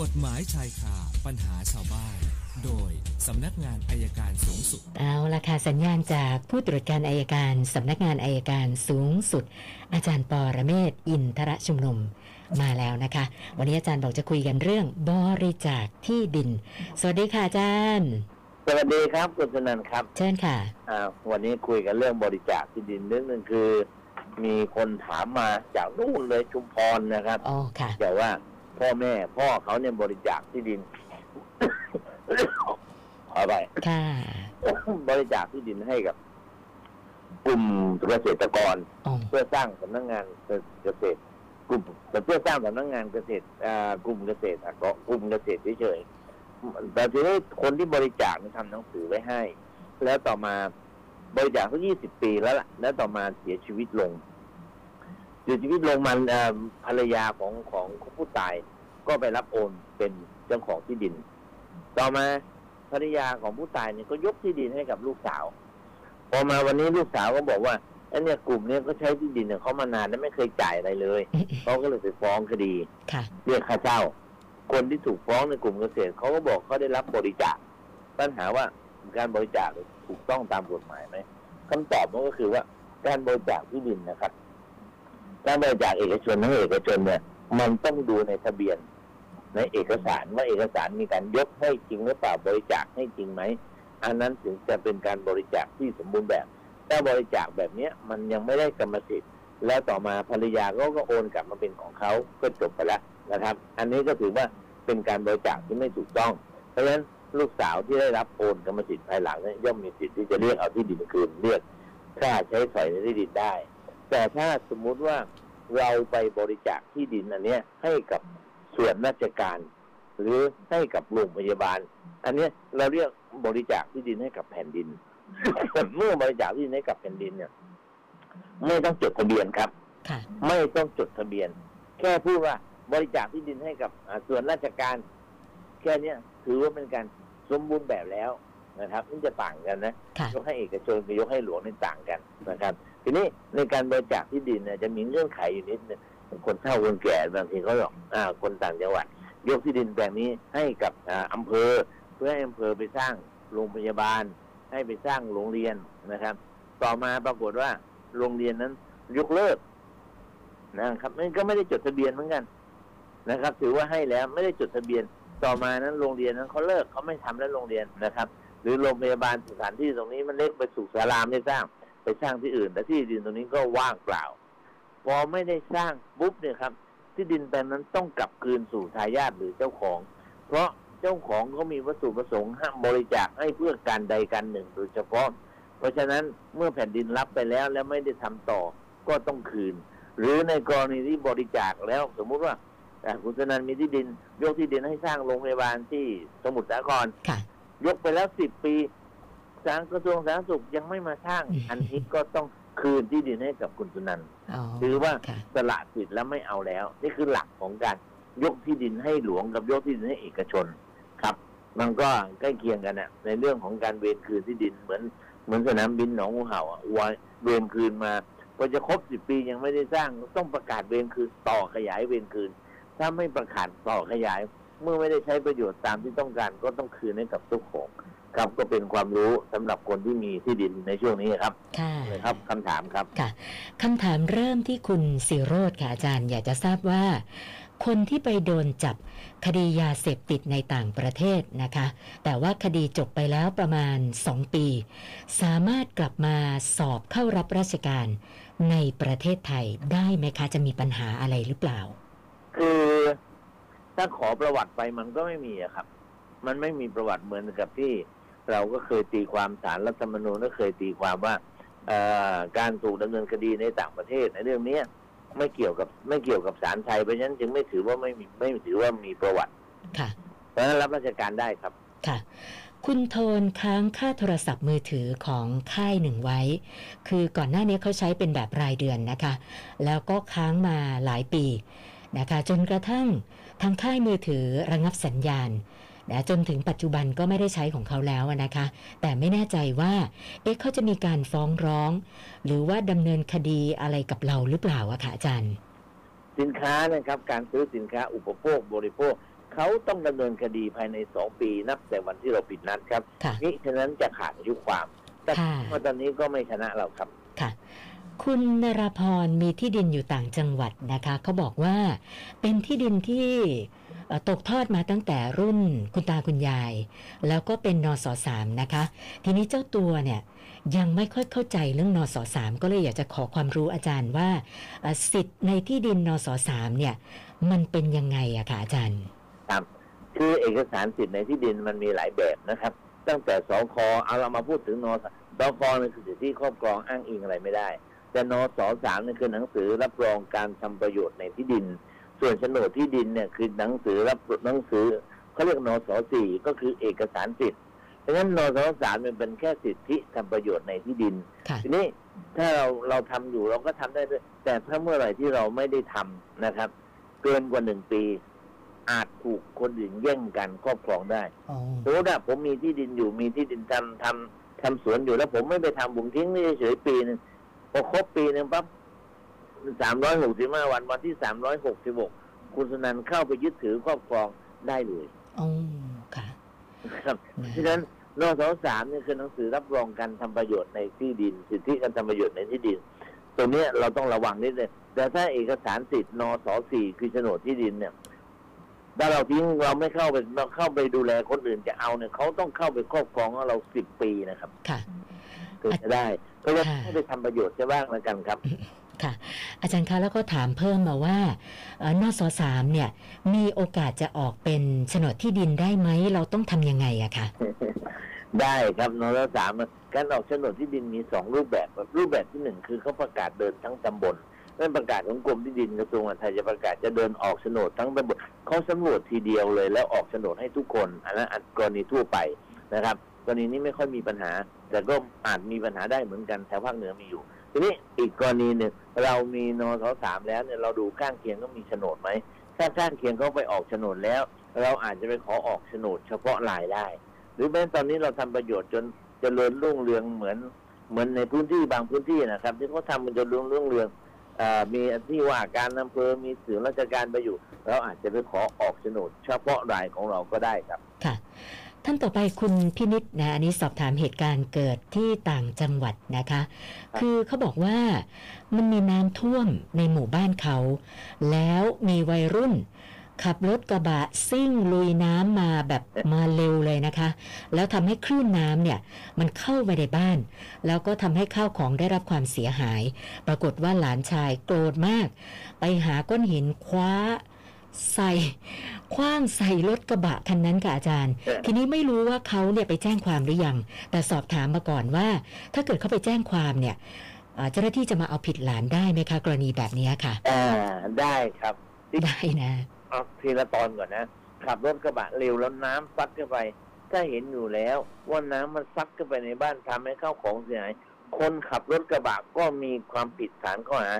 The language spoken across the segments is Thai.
กฎหมายชายคาปัญหาชาวบ้าน โดยสำนักงานอายการสูงสุด เอาละค่ะสัญญาณจากผู้ตรวจการอายการสำนักงานอายการสูงสุด อาจารย์ปอระเมศวร์อินทรชุมนุมมาแล้วนะคะ วันนี้อาจารย์บอกจะคุยกันเรื่องบริจาคที่ดิน สวัสดีค่ะอาจารย์สวัสดีครับคุณสนันท์ครับ เชิญค่ะอ่าวันนี้คุยกันเรื่องบริจาคที่ดินเรื่องหนึ่งคือ มีคนถามมาจากนู่นเลยชุมพรนะครับอ๋อค่ะแต่ว่า พ่อแม่พ่อเขาเนี่ยบริจาคที่ดิน ขอไปค่ะบริจาคที่ดินให้กับกลุ่มเกษตรกร อ๋อเพื่อสร้างสำนักงานเกษตร กลุ่มเพื่อสร้างสำนักงานเกษตรอ่ากลุ่มเกษตรอะก็กลุ่มเกษตรเฉยๆแต่ทีนี้คนที่บริจาคเนี่ยทำหนังสือไว้ให้ แล้วต่อมาบริจาคสักยี่สิบปีแล้วล่ะ แล้วต่อมาเสียชีวิตลงเสียชีวิตลงมันเอ่อภรรยาของของผู้ตาย ก็ไปรับโอนเป็นเจ้าของที่ดิน ต่อมาภรรยาของผู้ตายเนี่ยก็ยกที่ดินให้กับลูกสาว พอมาวันนี้ลูกสาวก็บอกว่าไอ้เนี่ยกลุ่มเนี้ยก็ใช้ที่ดินเนี่ยเขามานานแล้วไม่เคยจ่ายอะไรเลยเขาก็เลยไปฟ้องคดีค่ะเรียกค่าเช่า คนที่ถูกฟ้องในกลุ่มเกษตรเขาก็บอกเขาได้รับบริจาคปัญหาว่าการบริจาคถูกต้องตามกฎหมายไหมคำตอบมันก็คือว่าการบริจาคที่ดินนะครับ การบริจาคเอกชนทั้งเอกชนเนี่ยมันต้องดูในทะเบียน ในเอกสารว่าเอกสารมีการยกให้จริงหรือเปล่าบริจาคให้จริงไหมอันนั้นถึงจะเป็นการบริจาคที่สมบูรณ์แบบถ้าบริจาคแบบเนี้ยมันยังไม่ได้กรรมสิทธิ์ แล้วต่อมาภรรยาก็ก็โอนกลับมาเป็นของเขาก็จบไปแล้วนะครับ อันนี้ก็ถือว่าเป็นการบริจาคที่ไม่ถูกต้อง เพราะฉะนั้นลูกสาวที่ได้รับโอนกรรมสิทธิ์ภายหลังเนี่ยย่อมมีสิทธิ์ที่จะเรียกเอาที่ดินคืนเรียกค่าใช้สอยในที่ดินได้ แต่ถ้าสมมุติว่าเราไปบริจาคที่ดินอันเนี้ยให้กับส่วนราชการ หรือให้กับโรงพยาบาล อันเนี้ยเราเรียกบริจาคที่ดินให้กับแผ่นดินเมื่อบริจาคที่ดินให้กับแผ่นดินเนี่ย ไม่ต้องจดทะเบียนครับค่ะไม่ต้องจดทะเบียน แค่พูดว่าบริจาคที่ดินให้กับอ่าส่วนราชการ แค่เนี้ยถือว่าเป็นการสมบูรณ์แบบแล้วนะครับนี่จะต่างกันนะค่ะยกให้เอกชนกับยกให้หลวงนี่ต่างกันนะครับ ทีนี้ในการบริจาคที่ดินเนี่ยจะมีเงื่อนไขอยู่นิดนึงคนเฒ่าคนแก่บางทีเขาบอกอ่าคนต่างจังหวัด ยกที่ดินแปลงนี้ให้กับอ่าอำเภอ เพื่อให้อำเภอไปสร้างโรงพยาบาล ให้ไปสร้างโรงเรียนนะครับ ต่อมาปรากฏว่าโรงเรียนนั้นยกเลิกนะครับมันก็ไม่ได้จดทะเบียนเหมือนกันนะครับ ถือว่าให้แล้วไม่ได้จดทะเบียน ต่อมานั้นโรงเรียนนั้นเขาเลิกเขาไม่ทำแล้วโรงเรียนนะครับ หรือโรงพยาบาลสถานที่ตรงนี้มันเล็กไปสุขศาลามไม่สร้าง ไปสร้างที่อื่น แต่ที่ดินตรงนี้ก็ว่างเปล่า พอไม่ได้สร้างปุ๊บเนี่ยครับ ที่ดินแปลงนั้นต้องกลับคืนสู่ทายาทหรือเจ้าของ เพราะเจ้าของเขามีวัตถุประสงค์ห้ามบริจาคให้เพื่อการใดการหนึ่ง โดยเฉพาะ เพราะฉะนั้นเมื่อแผ่นดินรับไปแล้วแล้วไม่ได้ทำต่อก็ต้องคืน หรือในกรณีที่บริจาคแล้วสมมุติว่าอะคุณสนันมีที่ดิน ยกที่ดินให้สร้างโรงพยาบาลที่สมุทรสาครค่ะยกไปแล้วสิบปี สาธารณกระทรวงสาธารณสุขยังไม่มาสร้างอืมอันนี้ก็ต้องคืนที่ดินให้กับคุณสุนันท์อ๋อถือว่าค่ะสละสิทธิ์แล้วไม่เอาแล้ว นี่คือหลักของการยกที่ดินให้หลวงกับยกที่ดินให้เอกชนครับ มันก็ใกล้เคียงกันนะในเรื่องของการเวรคืนที่ดินเหมือนเหมือนสนามบินหนองงูเห่าอะวายเวรคืนมาพอจะครบสิบปียังไม่ได้สร้างต้องประกาศเวรคืนต่อขยายเวรคืน ถ้าไม่ประกาศต่อขยาย เมื่อไม่ได้ใช้ประโยชน์ตามที่ต้องการก็ต้องคืนให้กับเจ้าของ ครับก็เป็นความรู้สำหรับคนที่มีที่ดินในช่วงนี้ครับค่ะนะครับคำถามครับค่ะคำถามเริ่มที่คุณสิโรธค่ะอาจารย์ อยากจะทราบว่า คนที่ไปโดนจับคดียาเสพติดในต่างประเทศนะคะ แต่ว่าคดีจบไปแล้วประมาณ 2 ปี สามารถกลับมาสอบเข้ารับราชการในประเทศไทยได้ไหมคะ จะมีปัญหาอะไรหรือเปล่า คือถ้าขอประวัติไปมันก็ไม่มีอะครับ มันไม่มีประวัติเหมือนกับที่ เราก็เคยตีความสารรัฐธรรมนูญก็เคยตีความว่าเอ่อการถูกดำเนินคดีในต่างประเทศในเรื่องเนี้ยไม่เกี่ยวกับไม่เกี่ยวกับสารไทยเพราะฉะนั้นจึงไม่ถือว่าไม่มีไม่ถือว่ามีประวัติค่ะเพราะฉะนั้นรับราชการได้ครับค่ะ คุณโทนค้างค่าโทรศัพท์มือถือของค่ายหนึ่งไว้ คือก่อนหน้านี้เขาใช้เป็นแบบรายเดือนนะคะ แล้วก็ค้างมาหลายปีนะคะ จนกระทั่งทางค่ายมือถือระงับสัญญาณ นะจนถึงปัจจุบันก็ไม่ได้ใช้ของเขาแล้วนะคะ แต่ไม่แน่ใจว่า เอ๊ะเขาจะมีการฟ้องร้อง หรือว่าดำเนินคดีอะไรกับเราหรือเปล่าอะคะอาจารย์ สินค้านะครับ การซื้อสินค้าอุปโภคบริโภคขเขาต้องดำเนินคดีภายในสองปีนับแต่วันที่เราปิดนัดครับค่ะนี่ฉะนั้นจะขาดอายุความ แต่ค่ะว่าตอนนี้ก็ไม่ชนะเราครับค่ะ คุณนราพรมีที่ดินอยู่ต่างจังหวัดนะคะเขาบอกว่าเป็นที่ดินที่ตกทอดมาตั้งแต่รุ่นคุณตาคุณยาย แล้วก็เป็นนสสามนะคะ ทีนี้เจ้าตัวเนี่ยยังไม่ค่อยเข้าใจเรื่องนสสามก็เลยอยากจะขอความรู้อาจารย์ว่า สิทธิ์ในที่ดินนสสามเนี่ย มันเป็นยังไงอะคะอาจารย์ครับคือเอกสารสิทธิ์ในที่ดินมันมีหลายแบบนะครับ ตั้งแต่สองคอเอาเรามาพูดถึงนสสคนี่คือสิทธิครอบครองอ้างอิงอะไรไม่ได้ แต่นสสามนี่คือหนังสือรับรองการทำประโยชน์ในที่ดิน ส่วนโฉนดที่ดินเนี่ยคือหนังสือรับหนังสือเขาเรียกนสสี่ก็คือเอกสารสิทธิ์ดังนั้นนสสามมันเป็นแค่สิทธิทำประโยชน์ในที่ดินค่ะทีนี้ถ้าเราเราทำอยู่เราก็ทำได้ด้วยแต่ถ้าเมื่อไหร่ที่เราไม่ได้ทำนะครับ เกินกว่าหนึ่งปี อาจถูกคนอื่นแย่งกันครอบครองได้อ๋อสมมติว่าผมมีที่ดินอยู่มีที่ดินทำทำทำสวนอยู่แล้วผมไม่ไปทำผมทิ้งนี่เฉยๆปีหนึ่ง พอครบปีหนึ่งปั๊บสามร้อยหกสิบห้าวันวันที่สามร้อยหกสิบหกคุณสนันเข้าไปยึดถือครอบครองได้เลยอ๋อค่ะครับนะฉะนั้นนสสามเนี่ยคือหนังสือรับรองการทำประโยชน์ในที่ดิน สิทธิการทำประโยชน์ในที่ดิน ตรงเนี้ยเราต้องระวังนิดเลยแต่ถ้าเอกสารสิทธิ์นสสี่คือโฉนดที่ดินเนี่ยถ้าเราทิ้งเราไม่เข้าไปเราเข้าไปดูแลคนอื่นจะเอาเนี่ยเขาต้องเข้าไปครอบครองของเราสิบปีนะครับ ค่ะ ถึงจะได้ก็เลยค่ะให้ไปทำประโยชน์จะบ้างแล้วกันครับค่ะ อาจารย์คะแล้วก็ถามเพิ่มมาว่าเอ่อนสสามเนี่ย มีโอกาสจะออกเป็นโฉนดที่ดินได้ไหมเราต้องทำยังไงอะคะได้ครับนสสามการออกโฉนดที่ดินมีสองรูปแบบครับรูปแบบที่หนึ่งคือเขาประกาศเดินทั้งตำบลนั่นประกาศของกรมที่ดินกระทรวงมหาดไทยจะประกาศจะเดินออกโฉนดทั้งตำบลเขาสำรวจทีเดียวเลย แล้วออกโฉนดให้ทุกคน อันนั้นอันกรณีทั่วไปนะครับ กรณีนี้ไม่ค่อยมีปัญหา แต่ก็อาจมีปัญหาได้เหมือนกันแถวภาคเหนือมีอยู่ ทีนี้อีกกรณีหนึ่งเรามีนสสามแล้วเนี่ยเราดูข้างเคียงก็มีโฉนดไหมถ้าข้างเคียงเขาไปออกโฉนดแล้ว เราอาจจะไปขอออกโฉนดเฉพาะรายได้ หรือแม้ตอนนี้เราทำประโยชน์จนเจริญรุ่งเรืองเหมือนเหมือนในพื้นที่บางพื้นที่นะครับ ที่เขาทำมันจนรุ่งรุ่งเรืองมีที่ว่าการอำเภอมีสื่อราชการไปอยู่ เราอาจจะไปขอออกโฉนดเฉพาะรายของเราก็ได้ครับ ค่ะ ท่านต่อไปคุณพินิษนะอันนี้สอบถามเหตุการณ์เกิดที่ต่างจังหวัดนะคะ คือเขาบอกว่ามันมีน้ำท่วมในหมู่บ้านเขา แล้วมีวัยรุ่น ขับรถกระบะซิ่งลุยน้ำมาแบบมาเร็วเลยนะคะ แล้วทำให้คลื่นน้ำเนี่ยมันเข้าไปในบ้าน แล้วก็ทำให้ข้าวของได้รับความเสียหาย ปรากฏว่าหลานชายโกรธมาก ไปหาก้อนหินคว้า ใส่คว้างใส่รถกระบะคันนั้นค่ะอาจารย์เออทีนี้ไม่รู้ว่าเขาเนี่ยไปแจ้งความหรือยัง แต่สอบถามมาก่อนว่า ถ้าเกิดเขาไปแจ้งความเนี่ยเอ่อเจ้าหน้าที่จะมาเอาผิดหลานได้ไหมคะ กรณีแบบนี้ค่ะอ่าได้ครับได้นะเอาทีละตอนก่อนนะขับรถกระบะเร็วแล้วน้ำซัดเข้าไปถ้าเห็นอยู่แล้วว่าน้ำมันซัดเข้าไปในบ้านทำให้ข้าวของเสียหายคนขับรถกระบะก็มีความผิดฐานข้อหา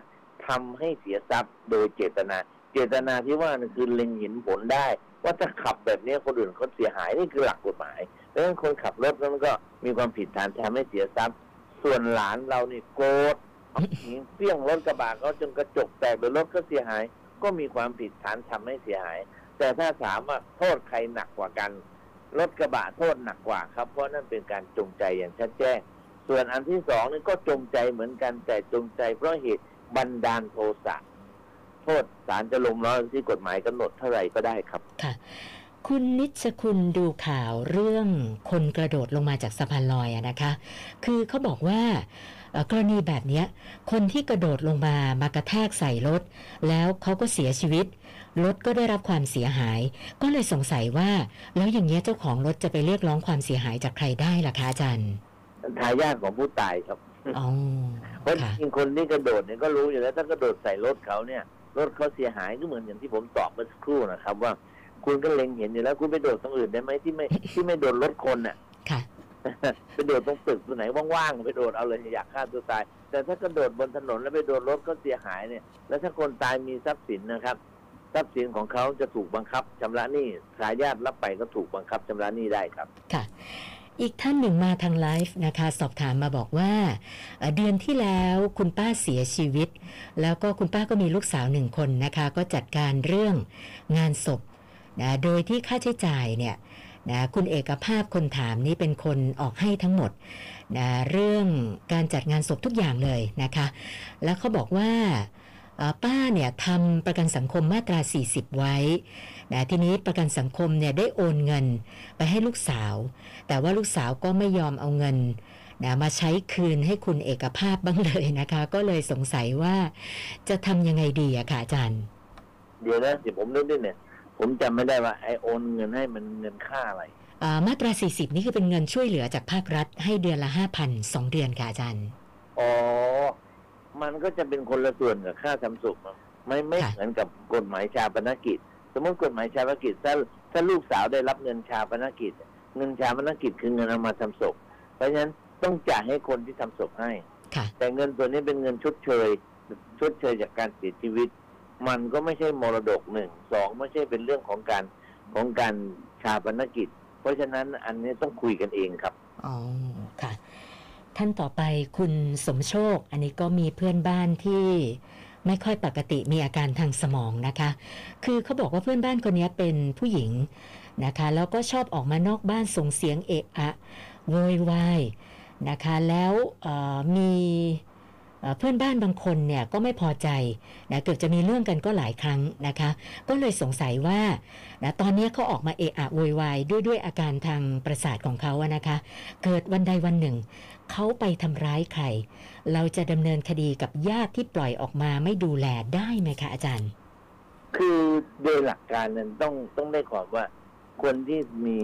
ทำให้เสียทรัพย์โดยเจตนา เจตนาที่ว่านั่นคือเล็งเห็นผลได้ ว่าถ้าขับแบบนี้คนอื่นเขาเสียหายนี่คือหลักกฎหมายดังนั้นคนขับรถนั้นก็มีความผิดฐานทำให้เสียทรัพย์ส่วนหลานเรานี่โกรธเอาหินเปี้ยงรถกระบะเขาจนกระจกแตกหรือรถก็เสียหาย ก็มีความผิดฐานทำให้เสียหาย แต่ถ้าถามว่าโทษใครหนักกว่ากันรถกระบะโทษหนักกว่าครับ เพราะนั่นเป็นการจงใจอย่างชัดแจ้ง ส่วนอันที่สองนี่ก็จงใจเหมือนกันแต่จงใจเพราะเหตุบันดาลโทสะ ทษศาลจะลงร้อยที่กฎหมายกำหนดเท่าไหร่ก็ได้ครับค่ะ คุณนิชคุณดูข่าวเรื่องคนกระโดดลงมาจากสะพานลอยอะนะคะ คือเขาบอกว่าเอ่อกรณีแบบเนี้ยคนที่กระโดดลงมามากระแทกใส่รถ แล้วเขาก็เสียชีวิต รถก็ได้รับความเสียหาย ก็เลยสงสัยว่า แล้วอย่างเงี้ยเจ้าของรถจะไปเรียกร้องความเสียหายจากใครได้ล่ะคะอาจารย์ทายาทของผู้ตายครับอ๋อเพราะค่ะจริงๆคนที่กระโดดเนี่ยก็รู้อยู่แล้วถ้ากระโดดใส่รถเขาเนี่ย รถเขาเสียหายก็เหมือนอย่างที่ผมตอบเมื่อสักครู่นะครับ ว่าคุณก็เล็งเห็นอยู่แล้ว คุณไปโดดตรงอื่นได้ไหมที่ไม่ที่ไม่โดนรถคนน่ะค่ะไปโดดตรงตึกตัวไหนว่างๆไปโดดเอาเลยอยากฆ่าตัวตาย แต่ถ้ากระโดดบนถนนแล้วไปโดนรถก็เสียหายเนี่ย แล้วถ้าคนตายมีทรัพย์สินนะครับ ทรัพย์สินของเขาจะถูกบังคับชำระหนี้ทายาทรับไปก็ถูกบังคับชำระหนี้ได้ครับ ค่ะ อีกท่านหนึ่งมาทางไลฟ์นะคะ สอบถามมาบอกว่า เดือนที่แล้วคุณป้าเสียชีวิต แล้วก็คุณป้าก็มีลูกสาวหนึ่งคนนะคะ ก็จัดการเรื่องงานศพนะโดยที่ค่าใช้จ่ายเนี่ยนะคุณเอกภาพคนถามนี้เป็นคนออกให้ทั้งหมดนะเรื่องการจัดงานศพทุกอย่างเลยนะคะ แล้วเขาบอกว่า ป้าเนี่ยทำประกันสังคมมาตรา 40 ไว้นะทีนี้ประกันสังคมเนี่ยได้โอนเงินไปให้ลูกสาว แต่ว่าลูกสาวก็ไม่ยอมเอาเงินนะมาใช้คืนให้คุณเอกภาพบ้างเลยนะคะ ก็เลยสงสัยว่าจะทำยังไงดีอะค่ะอาจารย์ เดี๋ยวนะสิผมนึกด้วยเนี่ย ผมจำไม่ได้ว่าไอโอนเงินให้มันเงินค่าอะไรอ่ามาตรา 40 นี่คือเป็นเงินช่วยเหลือจากภาครัฐให้เดือนละ 5,000 2 เดือนค่ะอาจารย์ อ๋อ มันก็จะเป็นคนละส่วนกับค่าทำศพอะไม่ไม่ค่ะเหมือนกับกฎหมายชาปนกิจ สมมติกฎหมายชาปนกิจถ้าถ้าลูกสาวได้รับเงินชาปนกิจ เงินชาปนกิจคือเงินเอามาทำศพ เพราะฉะนั้นต้องจ่ายให้คนที่ทำศพให้ค่ะแต่เงินตัวนี้เป็นเงินชดเชยชดเชยจากการเสียชีวิต มันก็ไม่ใช่มรดกหนึ่งสองไม่ใช่เป็นเรื่องของการของการชาปนกิจ เพราะฉะนั้นอันนี้ต้องคุยกันเองครับ อ๋อค่ะ ท่านต่อไปคุณสมโชค อันนี้ก็มีเพื่อนบ้านที่ไม่ค่อยปกติมีอาการทางสมองนะคะ คือเขาบอกว่าเพื่อนบ้านคนนี้เป็นผู้หญิงนะคะ แล้วก็ชอบออกมานอกบ้านส่งเสียงเอะอะโวยวายนะคะ แล้วมีเอ่อเพื่อนบ้านบางคนเนี่ยก็ไม่พอใจนะเกือบจะมีเรื่องกันก็หลายครั้งนะคะ ก็เลยสงสัยว่านะตอนนี้เขาออกมาเอะอะโวยวายด้วยด้วยอาการทางประสาทของเขาอะนะคะ เกิดวันใดวันหนึ่ง เขาไปทำร้ายใคร เราจะดำเนินคดีกับญาติที่ปล่อยออกมาไม่ดูแลได้ไหมคะอาจารย์ คือโดยหลักการนั้นต้องต้องได้ความว่า คนที่มี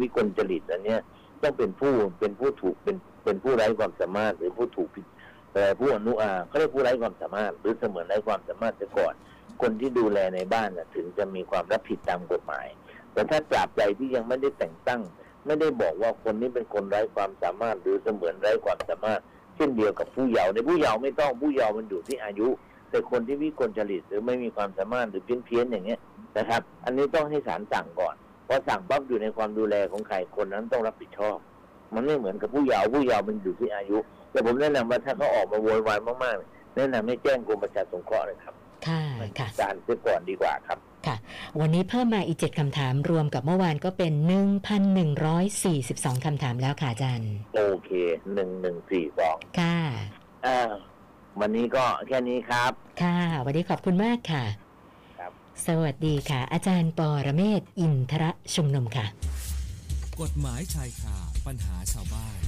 วิกลจริตอันเนี้ยต้องเป็นผู้เป็นผู้ถูกเป็นเป็นผู้ไร้ความสามารถหรือผู้ถูกผิดแต่ผู้อนุอาเขาเรียกผู้ไร้ความสามารถ หรือเสมือนไร้ความสามารถเสียก่อน คนที่ดูแลในบ้านน่ะถึงจะมีความรับผิดตามกฎหมาย แต่ถ้าตราบใดที่ยังไม่ได้แต่งตั้ง ไม่ได้บอกว่าคนนี้เป็นคนไร้ความสามารถหรือเสมือนไร้ความสามารถ เช่นเดียวกับผู้เยาว์ในผู้เยาว์ไม่ต้องผู้เยาว์มันอยู่ที่อายุ แต่คนที่วิกลจริตหรือไม่มีความสามารถหรือเพี้ยนเพี้ยนๆอย่างเงี้ยนะครับ อันนี้ต้องให้ศาลสั่งก่อนพอสั่งปั๊บอยู่ในความดูแลของใครคนนั้นต้องรับผิดชอบ มันไม่เหมือนกับผู้เยาว์ผู้เยาว์มันอยู่ที่อายุ แต่ผมแนะนำว่าถ้าเขาออกมาโวยวายมากๆเนี่ยแนะนำให้แจ้งกรมประชาสงเคราะห์เลยครับค่ะมันค่ะการเสียก่อนดีกว่าครับ วันนี้เพิ่มมาอีก 7 คำถามรวมกับเมื่อวานก็เป็น 1,142 คำถามแล้วค่ะอาจารย์ โอเคหนึ่งหนึ่งสี่สองค่ะ อ่าวันนี้ก็แค่นี้ครับ ค่ะ วันนี้ขอบคุณมากค่ะ ครับ สวัสดีค่ะ อาจารย์ปอระเมศวร์อินทระชุมนุมค่ะ กฎหมายชายคาปัญหาชาวบ้าน